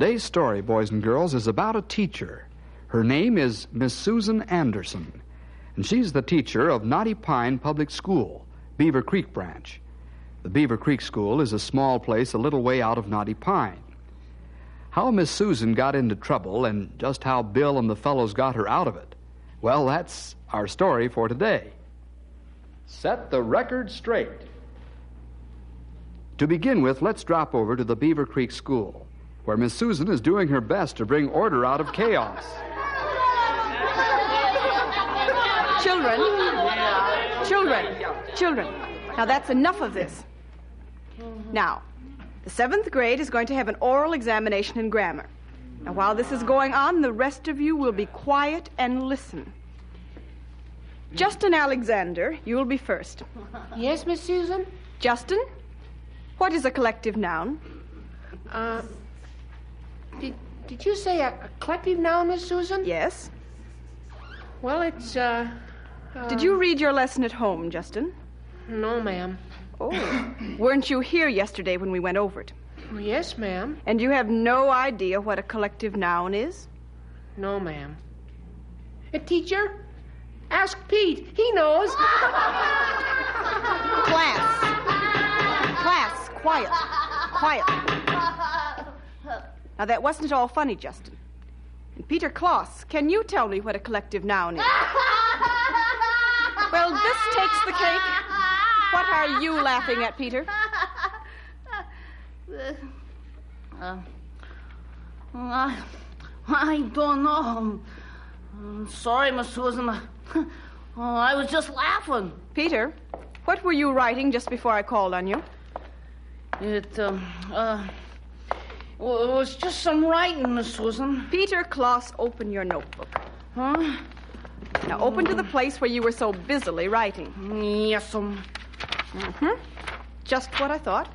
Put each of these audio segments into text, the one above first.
Today's story, boys and girls, is about a teacher. Her name is Miss Susan Anderson, and she's the teacher of Knotty Pine Public School, Beaver Creek branch. The Beaver Creek School is a small place a little way out of Knotty Pine. How Miss Susan got into trouble and just how Bill and the fellows got her out of it, well, that's our story for today. Set the record straight. To begin with, let's drop over to the Beaver Creek School, where Miss Susan is doing her best to bring order out of chaos. Children. Children. Children. Now that's enough of this. Now, the seventh grade is going to have an oral examination in grammar. Now, while this is going on, the rest of you will be quiet and listen. Justin Alexander, you will be first. Yes, Miss Susan? Justin, what is a collective noun? Uh, did, did you say a, a collective noun, Miss Susan? Yes. Well, it's, uh, uh. Did you read your lesson at home, Justin? No, ma'am. Oh. Weren't you here yesterday when we went over it? Yes, ma'am. And you have no idea what a collective noun is? No, ma'am. A teacher? Ask Pete. He knows. Class. Class, quiet. Quiet. Now, that wasn't all funny, Justin. And Peter Kloss, can you tell me what a collective noun is? well, this takes the cake. What are you laughing at, Peter? Uh, I, I don't know. I'm sorry, Miss Susan. I was just laughing. Peter, what were you writing just before I called on you? It, um, uh, well, it was just some writing, Miss Susan. Peter Kloss, open your notebook. Huh? Now open to the place where you were so busily writing. Yes, um. Mm-hmm. Just what I thought.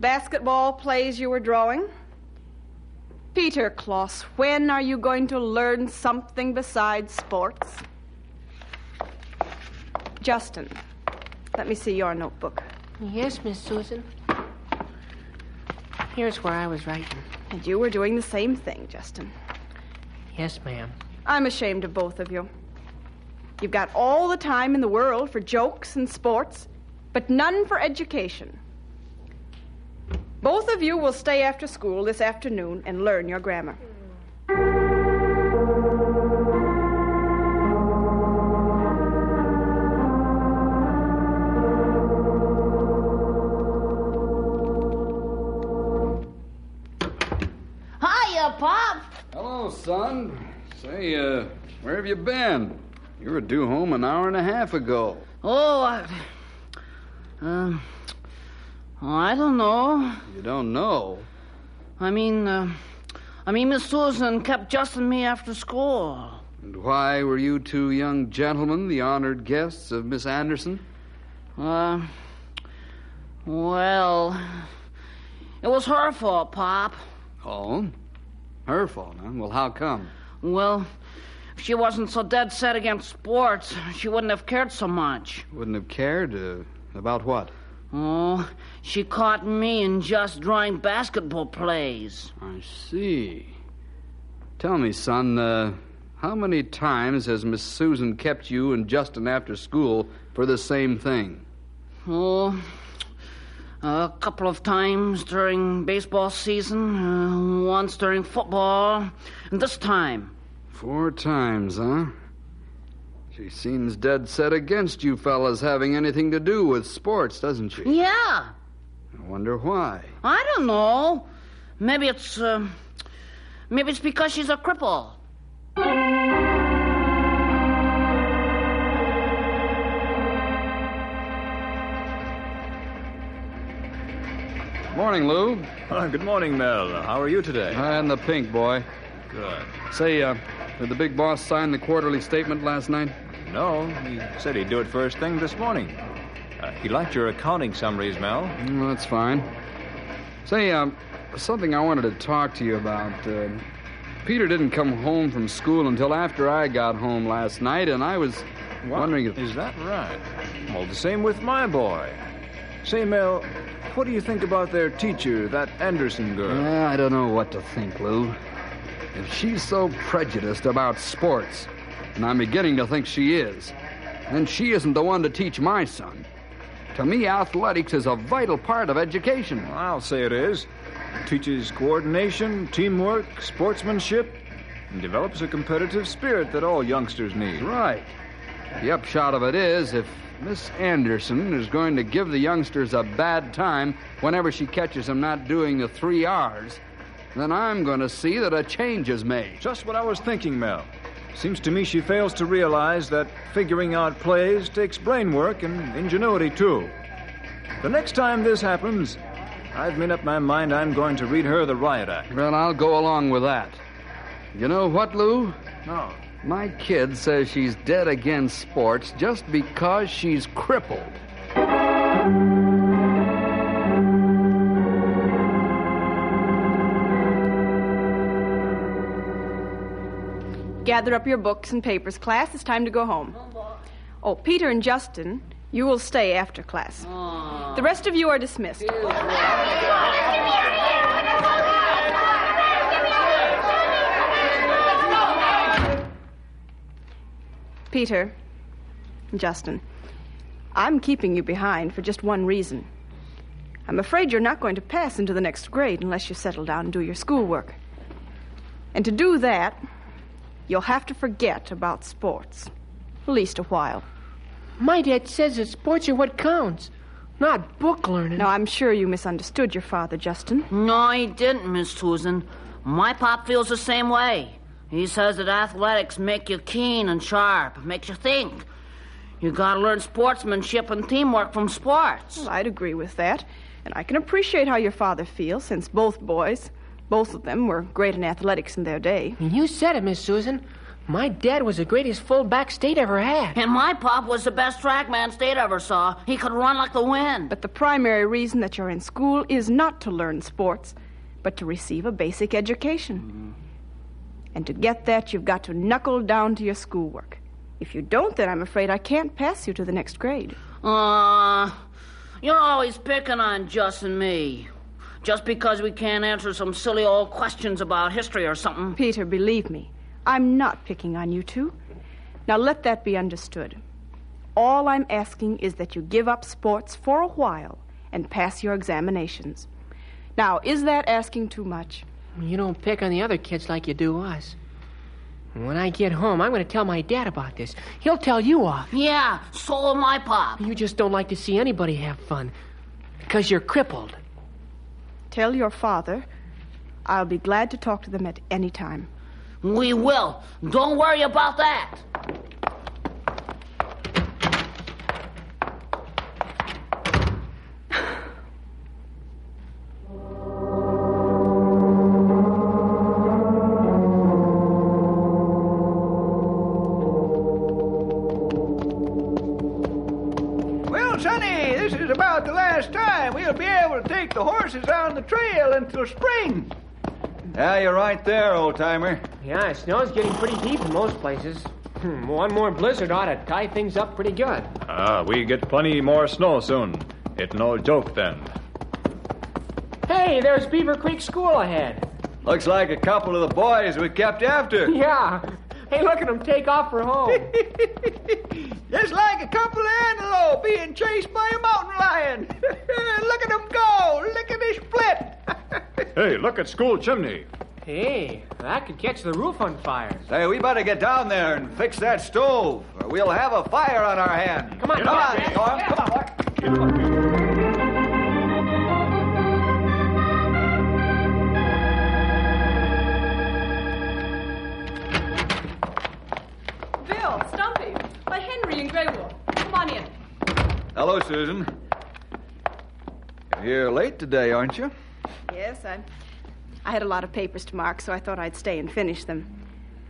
Basketball plays you were drawing? Peter Kloss, when are you going to learn something besides sports? Justin, let me see your notebook. Yes, Miss Susan. Here's where I was writing. And you were doing the same thing, Justin. Yes, ma'am. I'm ashamed of both of you. You've got all the time in the world for jokes and sports, but none for education. Both of you will stay after school this afternoon and learn your grammar. Pop. Hello, son. Say, uh, where have you been? You were due home an hour and a half ago. Oh, I. Uh, I don't know. You don't know? I mean, uh, I mean, Miss Susan kept Justin me after school. And why were you two young gentlemen the honored guests of Miss Anderson? Uh, well, it was her fault, Pop. Oh? Her fault, huh? Well, how come? Well, if she wasn't so dead set against sports, she wouldn't have cared so much. Wouldn't have cared? Uh, about what? Oh, she caught me in just drawing basketball plays. I see. Tell me, son, uh, how many times has Miss Susan kept you and Justin after school for the same thing? Oh, a couple of times during baseball season, uh, once during football, and this time. Four times, huh? She seems dead set against you fellas having anything to do with sports, doesn't she? Yeah. I wonder why. I don't know. Maybe it's, uh, maybe it's because she's a cripple. Morning, Lou. Uh, good morning, Mel. How are you today? And the pink boy. Good. Say, uh, did the big boss sign the quarterly statement last night? No, he said he'd do it first thing this morning. Uh, he liked your accounting summaries, Mel. Mm, that's fine. Say, um, something I wanted to talk to you about. Uh, Peter didn't come home from school until after I got home last night, and I was wondering if. Is that right? Well, the same with my boy. Say, Mel, what do you think about their teacher, that Anderson girl? Uh, I don't know what to think, Lou. If she's so prejudiced about sports, and I'm beginning to think she is, then she isn't the one to teach my son. To me, athletics is a vital part of education. Well, I'll say it is. It teaches coordination, teamwork, sportsmanship, and develops a competitive spirit that all youngsters need. Right. The upshot of it is, if Miss Anderson is going to give the youngsters a bad time whenever she catches them not doing the three R's, then I'm going to see that a change is made. Just what I was thinking, Mel. Seems to me she fails to realize that figuring out plays takes brain work and ingenuity, too. The next time this happens, I've made up my mind I'm going to read her the riot act. Well, I'll go along with that. You know what, Lou? No. My kid says she's dead against sports just because she's crippled. Gather up your books and papers, class. It's time to go home. Oh, Peter and Justin, you will stay after class. The rest of you are dismissed. Peter, Justin, I'm keeping you behind for just one reason. I'm afraid you're not going to pass into the next grade unless you settle down and do your schoolwork. And to do that, you'll have to forget about sports. At least a while. My dad says that sports are what counts, not book learning. Now, I'm sure you misunderstood your father, Justin. No, he didn't, Miss Susan. My pop feels the same way. He says that athletics make you keen and sharp, makes you think. You gotta learn sportsmanship and teamwork from sports. Well, I'd agree with that. And I can appreciate how your father feels, since both boys, both of them, were great in athletics in their day. You said it, Miss Susan. My dad was the greatest fullback state ever had. And my pop was the best trackman state ever saw. He could run like the wind. But the primary reason that you're in school is not to learn sports, but to receive a basic education. Mm-hmm. And to get that, you've got to knuckle down to your schoolwork. If you don't, then I'm afraid I can't pass you to the next grade. Uh, you're always picking on Just and me. Just because we can't answer some silly old questions about history or something. Peter, believe me, I'm not picking on you two. Now let that be understood. All I'm asking is that you give up sports for a while and pass your examinations. Now, is that asking too much? You don't pick on the other kids like you do us. When I get home, I'm going to tell my dad about this. He'll tell you off. Yeah, so will my pop. You just don't like to see anybody have fun because you're crippled. Tell your father I'll be glad to talk to them at any time. We will. Don't worry about that. There, old timer. Yeah, snow's getting pretty deep in most places. Hmm, One more blizzard ought to tie things up pretty good. Ah, we get plenty more snow soon. It's no joke then. Hey, there's Beaver Creek School ahead. Looks like a couple of the boys we kept after. Yeah. Hey, look at them take off for home. Just like a couple of antelope being chased by a mountain lion. Look at them go! Look at this split! Hey, look at school chimney. Hey, that could catch the roof on fire. Say, we better get down there and fix that stove, or we'll have a fire on our hands. Come on, come on, Storm. Come on, boy. Bill, Stumpy, by Henry and Grey Wolf. Come on in. Hello, Susan. You're late today, aren't you? Yes, I, I had a lot of papers to mark, so I thought I'd stay and finish them.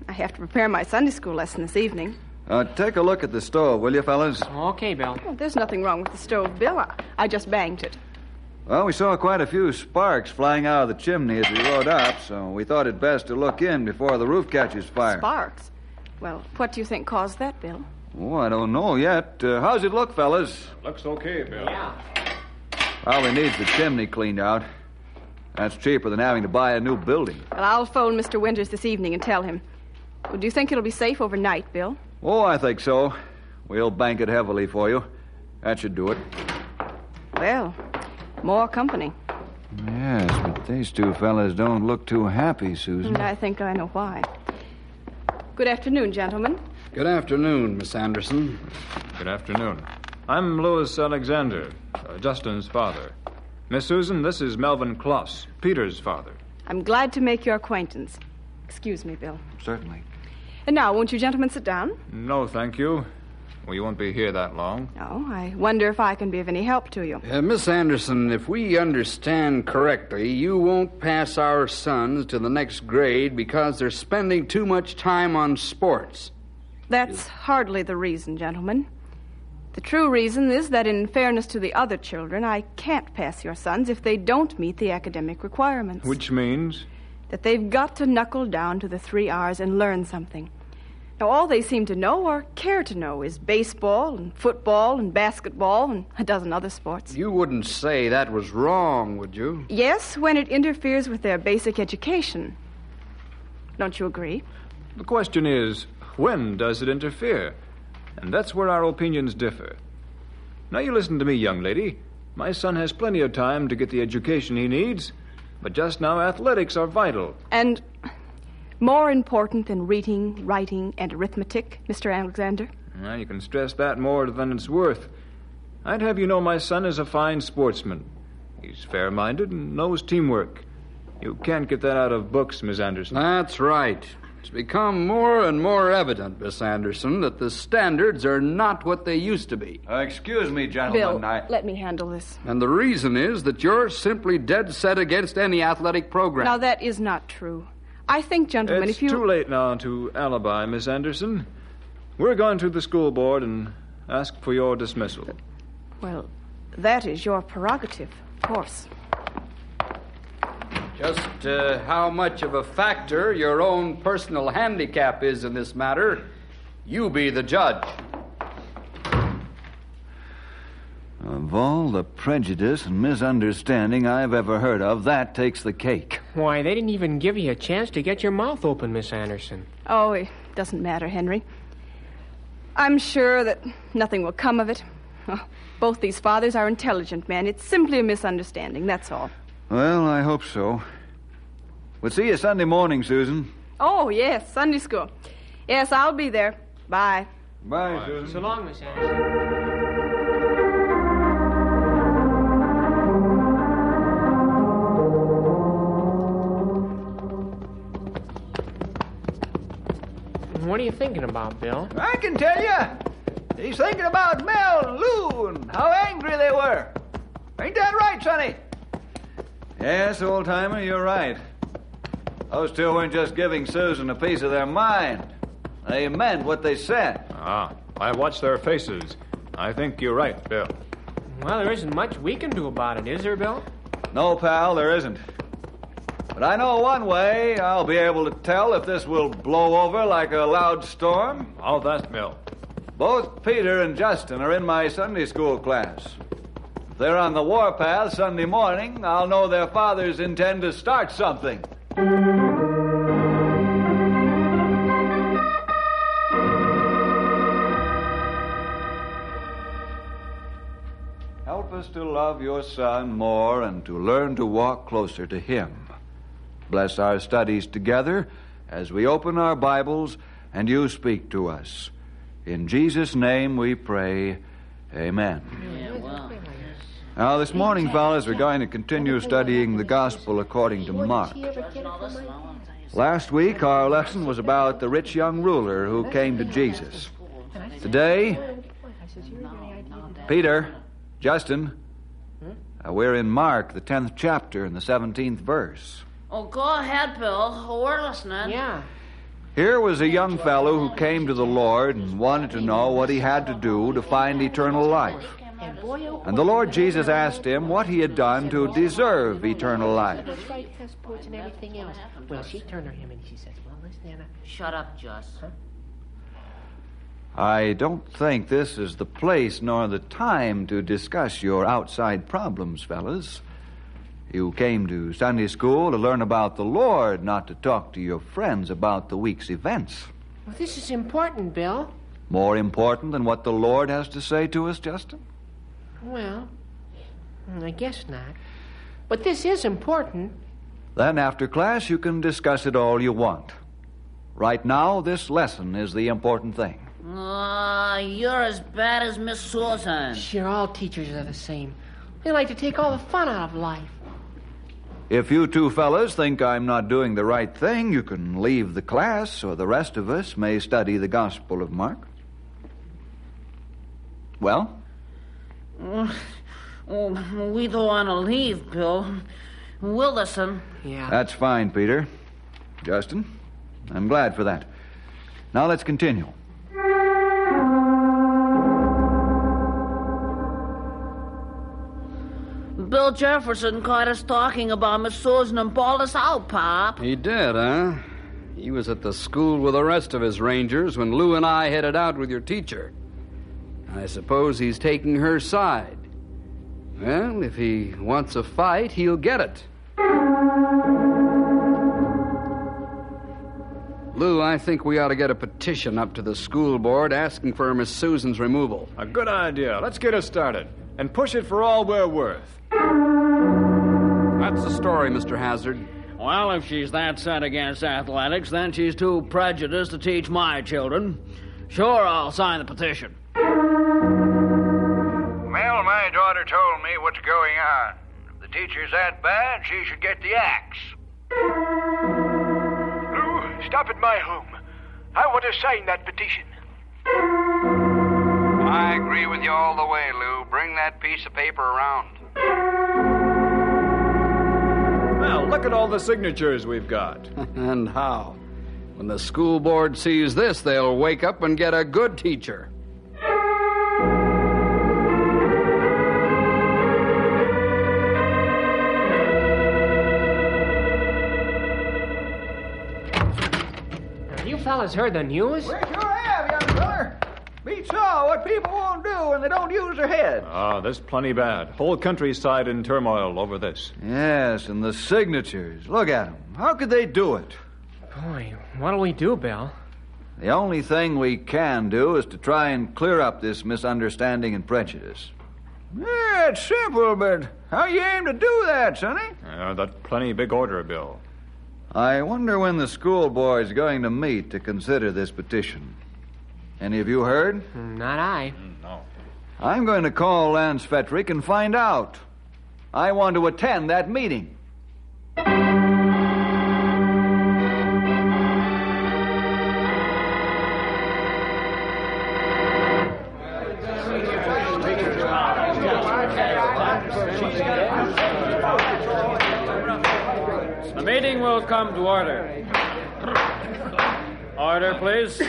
I have to prepare my Sunday school lesson this evening. Uh, take a look at the stove, will you, fellas? Okay, Bill. Well, there's nothing wrong with the stove, Bill. I, I just banged it. Well, we saw quite a few sparks flying out of the chimney as we rode up, so we thought it best to look in before the roof catches fire. Sparks. Well, what do you think caused that, Bill? Oh, I don't know yet. Uh, how's it look, fellas? Looks okay, Bill. Yeah. Probably needs the chimney cleaned out. That's cheaper than having to buy a new building. Well, I'll phone Mr. Winters this evening and tell him. Well, do you think it'll be safe overnight, Bill? Oh, I think so. We'll bank it heavily for you. That should do it. Well, more company. Yes, but these two fellas don't look too happy, Susan. And I think I know why. Good afternoon, gentlemen. Good afternoon, Miss Anderson. Good afternoon. I'm Louis Alexander, uh, Justin's father. Miss Susan, this is Melvin Kloss, Peter's father. I'm glad to make your acquaintance. Excuse me, Bill. Certainly. And now, won't you gentlemen sit down? No, thank you. We won't be here that long. Oh, I wonder if I can be of any help to you. Uh, Miss Anderson, if we understand correctly, you won't pass our sons to the next grade because they're spending too much time on sports. That's hardly the reason, gentlemen. The true reason is that, in fairness to the other children, I can't pass your sons if they don't meet the academic requirements. Which means? That they've got to knuckle down to the three R's and learn something. Now, all they seem to know or care to know is baseball and football and basketball and a dozen other sports. You wouldn't say that was wrong, would you? Yes, when it interferes with their basic education. Don't you agree? The question is, when does it interfere? And that's where our opinions differ. Now, you listen to me, young lady. My son has plenty of time to get the education he needs, but just now athletics are vital. And more important than reading, writing, and arithmetic, Mr. Alexander? Well, you can stress that more than it's worth. I'd have you know my son is a fine sportsman. He's fair minded and knows teamwork. You can't get that out of books, Miss Anderson. That's right. It's become more and more evident, Miss Anderson, that the standards are not what they used to be. Uh, excuse me, Bill, gentlemen. I... let me handle this. And the reason is that you're simply dead set against any athletic program. Now, that is not true. I think, gentlemen, It's if you. It's too late now to alibi, Miss Anderson. We're going to the school board and ask for your dismissal. Well, that is your prerogative, of course. Just uh, how much of a factor your own personal handicap is in this matter, you be the judge. Of all the prejudice and misunderstanding I've ever heard of, that takes the cake. Why, they didn't even give you a chance to get your mouth open, Miss Anderson. Oh, it doesn't matter, Henry. I'm sure that nothing will come of it. Oh, both these fathers are intelligent men. It's simply a misunderstanding, that's all. Well, I hope so. We'll see you Sunday morning, Susan. Oh, yes, Sunday school. Yes, I'll be there. Bye. Bye, Susan. So long, Miss Anderson. What are you thinking about, Bill? I can tell you. He's thinking about Mel and Lou and how angry they were. Ain't that right, Sonny? Yes, old timer, you're right. Those two weren't just giving Susan a piece of their mind. They meant what they said. Ah, I watched their faces. I think you're right, Bill. Well, there isn't much we can do about it, is there, Bill? No, pal, there isn't. But I know one way I'll be able to tell if this will blow over like a loud storm. All that, Bill. Both Peter and Justin are in my Sunday school class. If they're on the warpath Sunday morning, I'll know their fathers intend to start something. Help us to love your Son more and to learn to walk closer to Him. Bless our studies together as we open our Bibles and you speak to us. In Jesus' name we pray. Amen. Now, this morning, fellas, we're going to continue studying the Gospel according to Mark. Last week, our lesson was about the rich young ruler who came to Jesus. Today, Peter, Justin, Uh, we're in Mark, the 10th chapter, and the 17th verse. Oh, go ahead, Bill. We're listening. Yeah. Here was a young fellow who came to the Lord and wanted to know what he had to do to find eternal life. And boy, And the Lord Jesus asked him what he had done to deserve eternal life. That's right, has sports and everything else. Well, she turned to him and she says, Well, listen, Anna. Shut up, Just. I don't think this is the place nor the time to discuss your outside problems, fellas. You came to Sunday school to learn about the Lord, not to talk to your friends about the week's events. Well, this is important, Bill. More important than what the Lord has to say to us, Justin? Well, I guess not. But this is important. Then after class, you can discuss it all you want. Right now, this lesson is the important thing. Ah, you're as bad as Miss Susan. Sure, all teachers are the same. They like to take all the fun out of life. If you two fellas think I'm not doing the right thing, you can leave the class or the rest of us may study the Gospel of Mark. Well, we don't want to leave, Bill. We'll listen. Yeah. that's fine, Peter. Justin, I'm glad for that. Now let's continue. Bill Jefferson caught us talking about Miss Susan and bawled us out, Pop. He did, huh? He was at the school with the rest of his rangers when Lou and I headed out with your teacher. I suppose he's taking her side. Well, if he wants a fight, he'll get it. Lou, I think we ought to get a petition up to the school board asking for Miss Susan's removal. A good idea. Let's get it started and push it for all we're worth. That's the story, Mr. Hazard. Well, if she's that set against athletics, then she's too prejudiced to teach my children. Sure, I'll sign the petition. Well, my daughter told me what's going on. If the teacher's that bad, she should get the axe. Lou, stop at my home. I want to sign that petition. I agree with you all the way, Lou. Bring that piece of paper around. Well, look at all the signatures we've got. And how? When the school board sees this, they'll wake up and get a good teacher. Fellas heard the news? We sure have, young feller. We saw what people won't do when they don't use their heads. Ah, this plenty bad. Whole countryside in turmoil over this. Yes, and the signatures. Look at them. How could they do it? Boy, what'll we do, Bill? The only thing we can do is to try and clear up this misunderstanding and prejudice. Yeah, it's simple, but how you aim to do that, Sonny? Uh, that plenty big order, Bill. I wonder when the school board's going to meet to consider this petition. Any of you heard? Not I. No. I'm going to call Lance Fetrick and find out. I want to attend that meeting. Come to order. Order, please.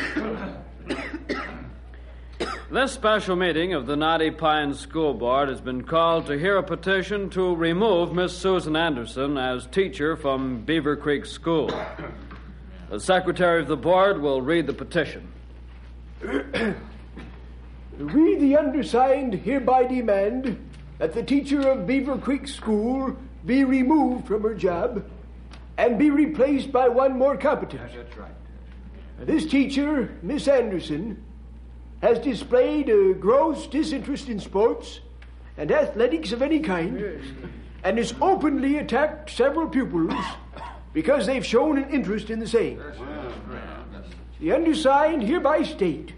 This special meeting of the Knotty Pine School Board has been called to hear a petition to remove Miss Susan Anderson as teacher from Beaver Creek School. The secretary of the board will read the petition. We, the undersigned, hereby demand that the teacher of Beaver Creek School be removed from her job and be replaced by one more competent. That's right. This teacher, Miss Anderson, has displayed a gross disinterest in sports and athletics of any kind and has openly attacked several pupils because they've shown an interest in the same. The undersigned hereby state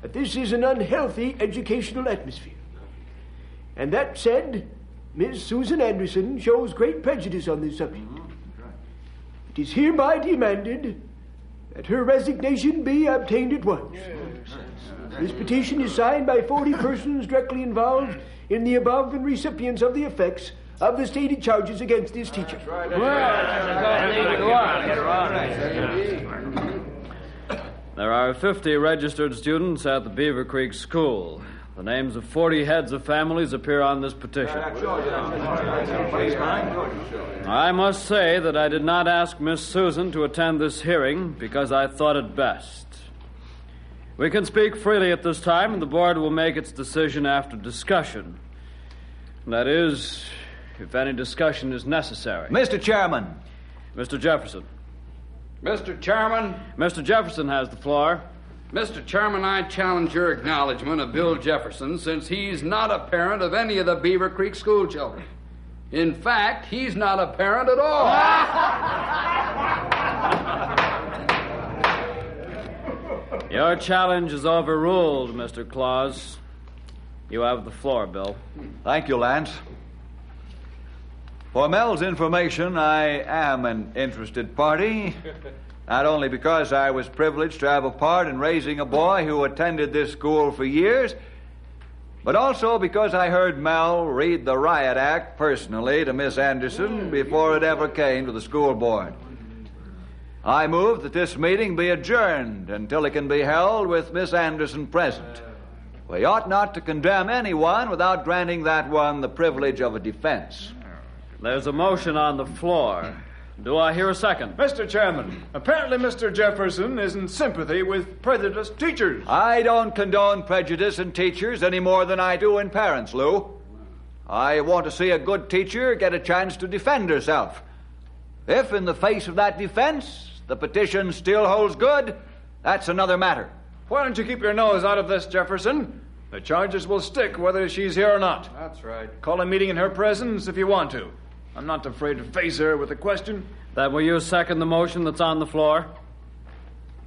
that this is an unhealthy educational atmosphere. And that said, Miss Susan Anderson shows great prejudice on this subject. It is hereby demanded that her resignation be obtained at once. This petition is signed by 40 persons directly involved in the above and recipients of the effects of the stated charges against this teacher. There are 50 registered students at the Beaver Creek School. The names of 40 heads of families appear on this petition. I must say that I did not ask Miss Susan to attend this hearing because I thought it best. We can speak freely at this time, and the board will make its decision after discussion. That is, if any discussion is necessary. Mr. Chairman. Mr. Jefferson. Mr. Chairman. Mr. Jefferson has the floor. Mr. Chairman, I challenge your acknowledgement of Bill Jefferson since he's not a parent of any of the Beaver Creek school children. In fact, he's not a parent at all. Your challenge is overruled, Mr. Kloss. You have the floor, Bill. Thank you, Lance. For Mel's information, I am an interested party. Not only because I was privileged to have a part in raising a boy who attended this school for years, but also because I heard Mel read the Riot Act personally to Miss Anderson before it ever came to the school board. I move that this meeting be adjourned until it can be held with Miss Anderson present. We ought not to condemn anyone without granting that one the privilege of a defense. There's a motion on the floor. Do I hear a second? Mr. Chairman, apparently Mr. Jefferson is in sympathy with prejudiced teachers. I don't condone prejudice in teachers any more than I do in parents, Lou. I want to see a good teacher get a chance to defend herself. If, in the face of that defense, the petition still holds good, that's another matter. Why don't you keep your nose out of this, Jefferson? The charges will stick whether she's here or not. That's right. Call a meeting in her presence if you want to. I'm not afraid to face her with a question. Then will you second the motion that's on the floor?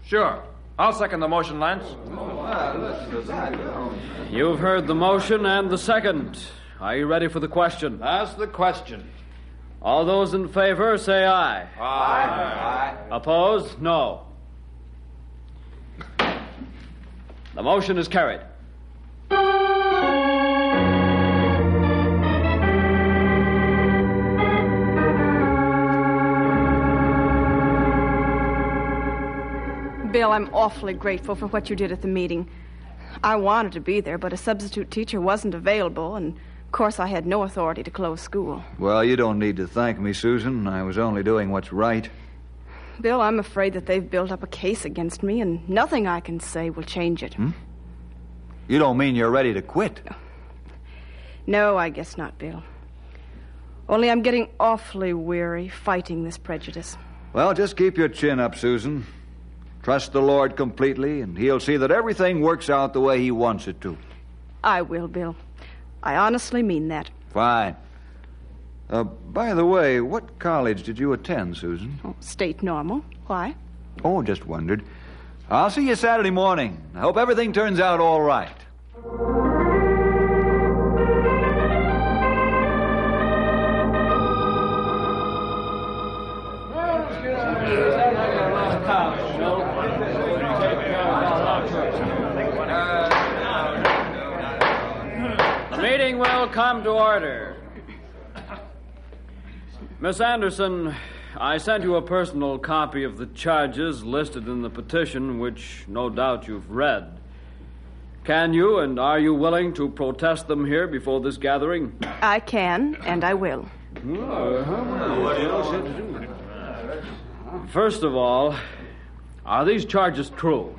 Sure. I'll second the motion, Lance. You've heard the motion and the second. Are you ready for the question? Ask the question. All those in favor say aye. Aye. Opposed? No. The motion is carried. Bill, I'm awfully grateful for what you did at the meeting. I wanted to be there, but a substitute teacher wasn't available, and of course I had no authority to close school. Well, you don't need to thank me, Susan. I was only doing what's right. Bill, I'm afraid that they've built up a case against me, and nothing I can say will change it. Hmm? You don't mean you're ready to quit? No, I guess not, Bill. Only I'm getting awfully weary fighting this prejudice. Well, just keep your chin up, Susan. Trust the Lord completely, and He'll see that everything works out the way He wants it to. I will, Bill. I honestly mean that. Fine. Uh, by the way, what college did you attend, Susan? Oh, state normal. Why? Oh, just wondered. I'll see you Saturday morning. I hope everything turns out all right. Come to order. Miss Anderson, I sent you a personal copy of the charges listed in the petition, which no doubt you've read. Can you and are you willing to protest them here before this gathering? I can, and I will. First of all, are these charges true?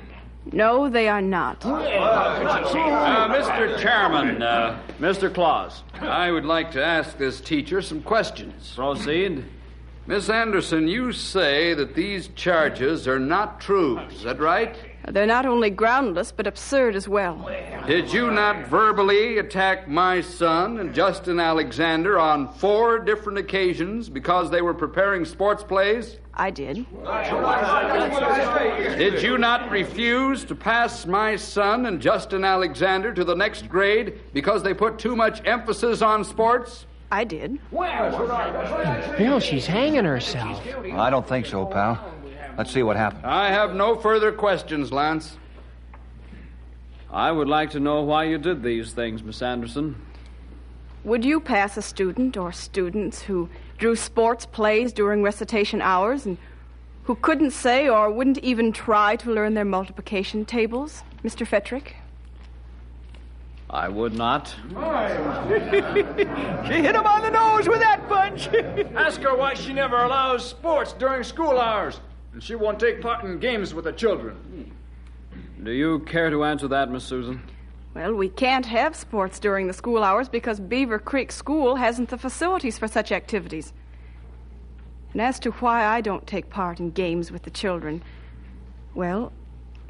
No, they are not. Uh, Mr. Chairman, uh, Mr. Kloss, I would like to ask this teacher some questions. proceed. Miss Anderson, you say that these charges are not true. Is that right? They're not only groundless, but absurd as well. Did you not verbally attack my son and Justin Alexander on four different occasions because they were preparing sports plays? I did. Did you not refuse to pass my son and Justin Alexander to the next grade because they put too much emphasis on sports? I did. Bill, she's hanging herself. I don't think so, pal. Let's see what happened. I have no further questions, Lance. I would like to know why you did these things, Miss Anderson. Would you pass a student or students who drew sports plays during recitation hours and who couldn't say or wouldn't even try to learn their multiplication tables, Mr. Fetrick? I would not. She hit him on the nose with that punch. Ask her why she never allows sports during school hours. And she won't take part in games with the children. Do you care to answer that, Miss Susan? Well, we can't have sports during the school hours because Beaver Creek School hasn't the facilities for such activities. And as to why I don't take part in games with the children, well,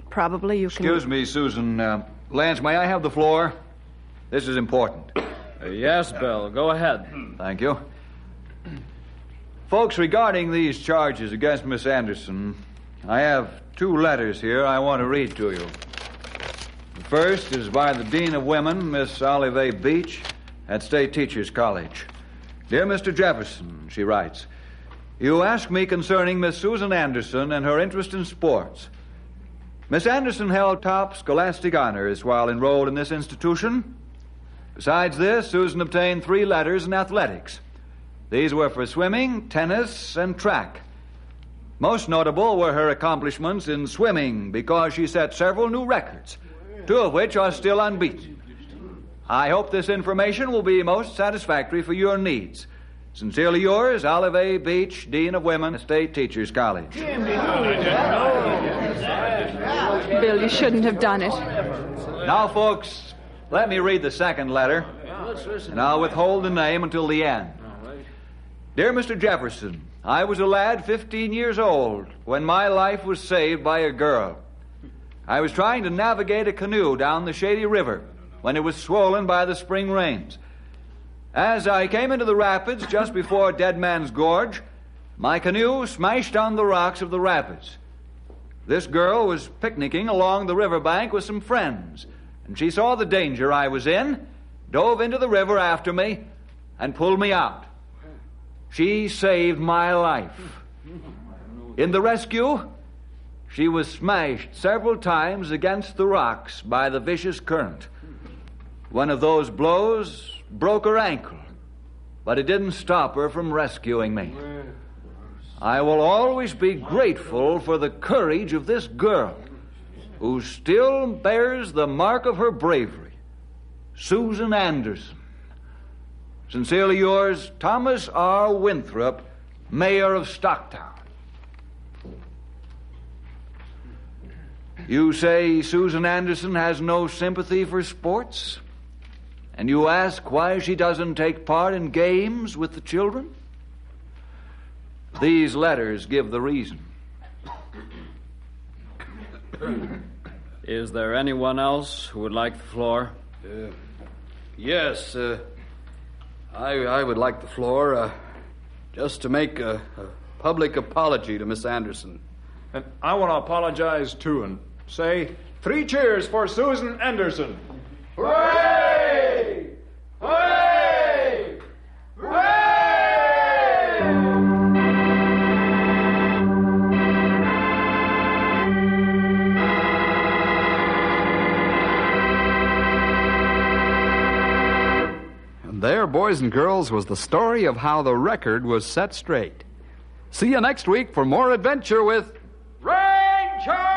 probably you can. Excuse me, Susan. Uh, Lance, may I have the floor? This is important. Uh, yes, Bill. Go ahead. Thank you. Folks, regarding these charges against Miss Anderson, I have two letters here I want to read to you. The first is by the Dean of Women, Miss Olive Beach, at State Teachers College. Dear Mr. Jefferson, she writes, you ask me concerning Miss Susan Anderson and her interest in sports. Miss Anderson held top scholastic honors while enrolled in this institution. Besides this, Susan obtained three letters in athletics. These were for swimming, tennis, and track. Most notable were her accomplishments in swimming because she set several new records, two of which are still unbeaten. I hope this information will be most satisfactory for your needs. Sincerely yours, Olive A. Beach, Dean of Women, State Teachers College. Bill, you shouldn't have done it. Now, folks, let me read the second letter, and I'll withhold the name until the end. Dear Mr. Jefferson, I was a lad 15 years old when my life was saved by a girl. I was trying to navigate a canoe down the Shady River when it was swollen by the spring rains. As I came into the rapids just before Dead Man's Gorge, my canoe smashed on the rocks of the rapids. This girl was picnicking along the riverbank with some friends, and she saw the danger I was in, dove into the river after me, and pulled me out. She saved my life. In the rescue, she was smashed several times against the rocks by the vicious current. One of those blows broke her ankle, but it didn't stop her from rescuing me. I will always be grateful for the courage of this girl who still bears the mark of her bravery, Susan Anderson. Sincerely yours, Thomas R. Winthrop, Mayor of Stocktown. You say Susan Anderson has no sympathy for sports? And you ask why she doesn't take part in games with the children? These letters give the reason. Is there anyone else who would like the floor? Uh, yes, uh, I, I would like the floor uh, just to make a, a public apology to Miss Anderson. And I want to apologize too and say three cheers for Susan Anderson. Hooray! Hooray! There, boys and girls, was the story of how the record was set straight. See you next week for more adventure with Ranger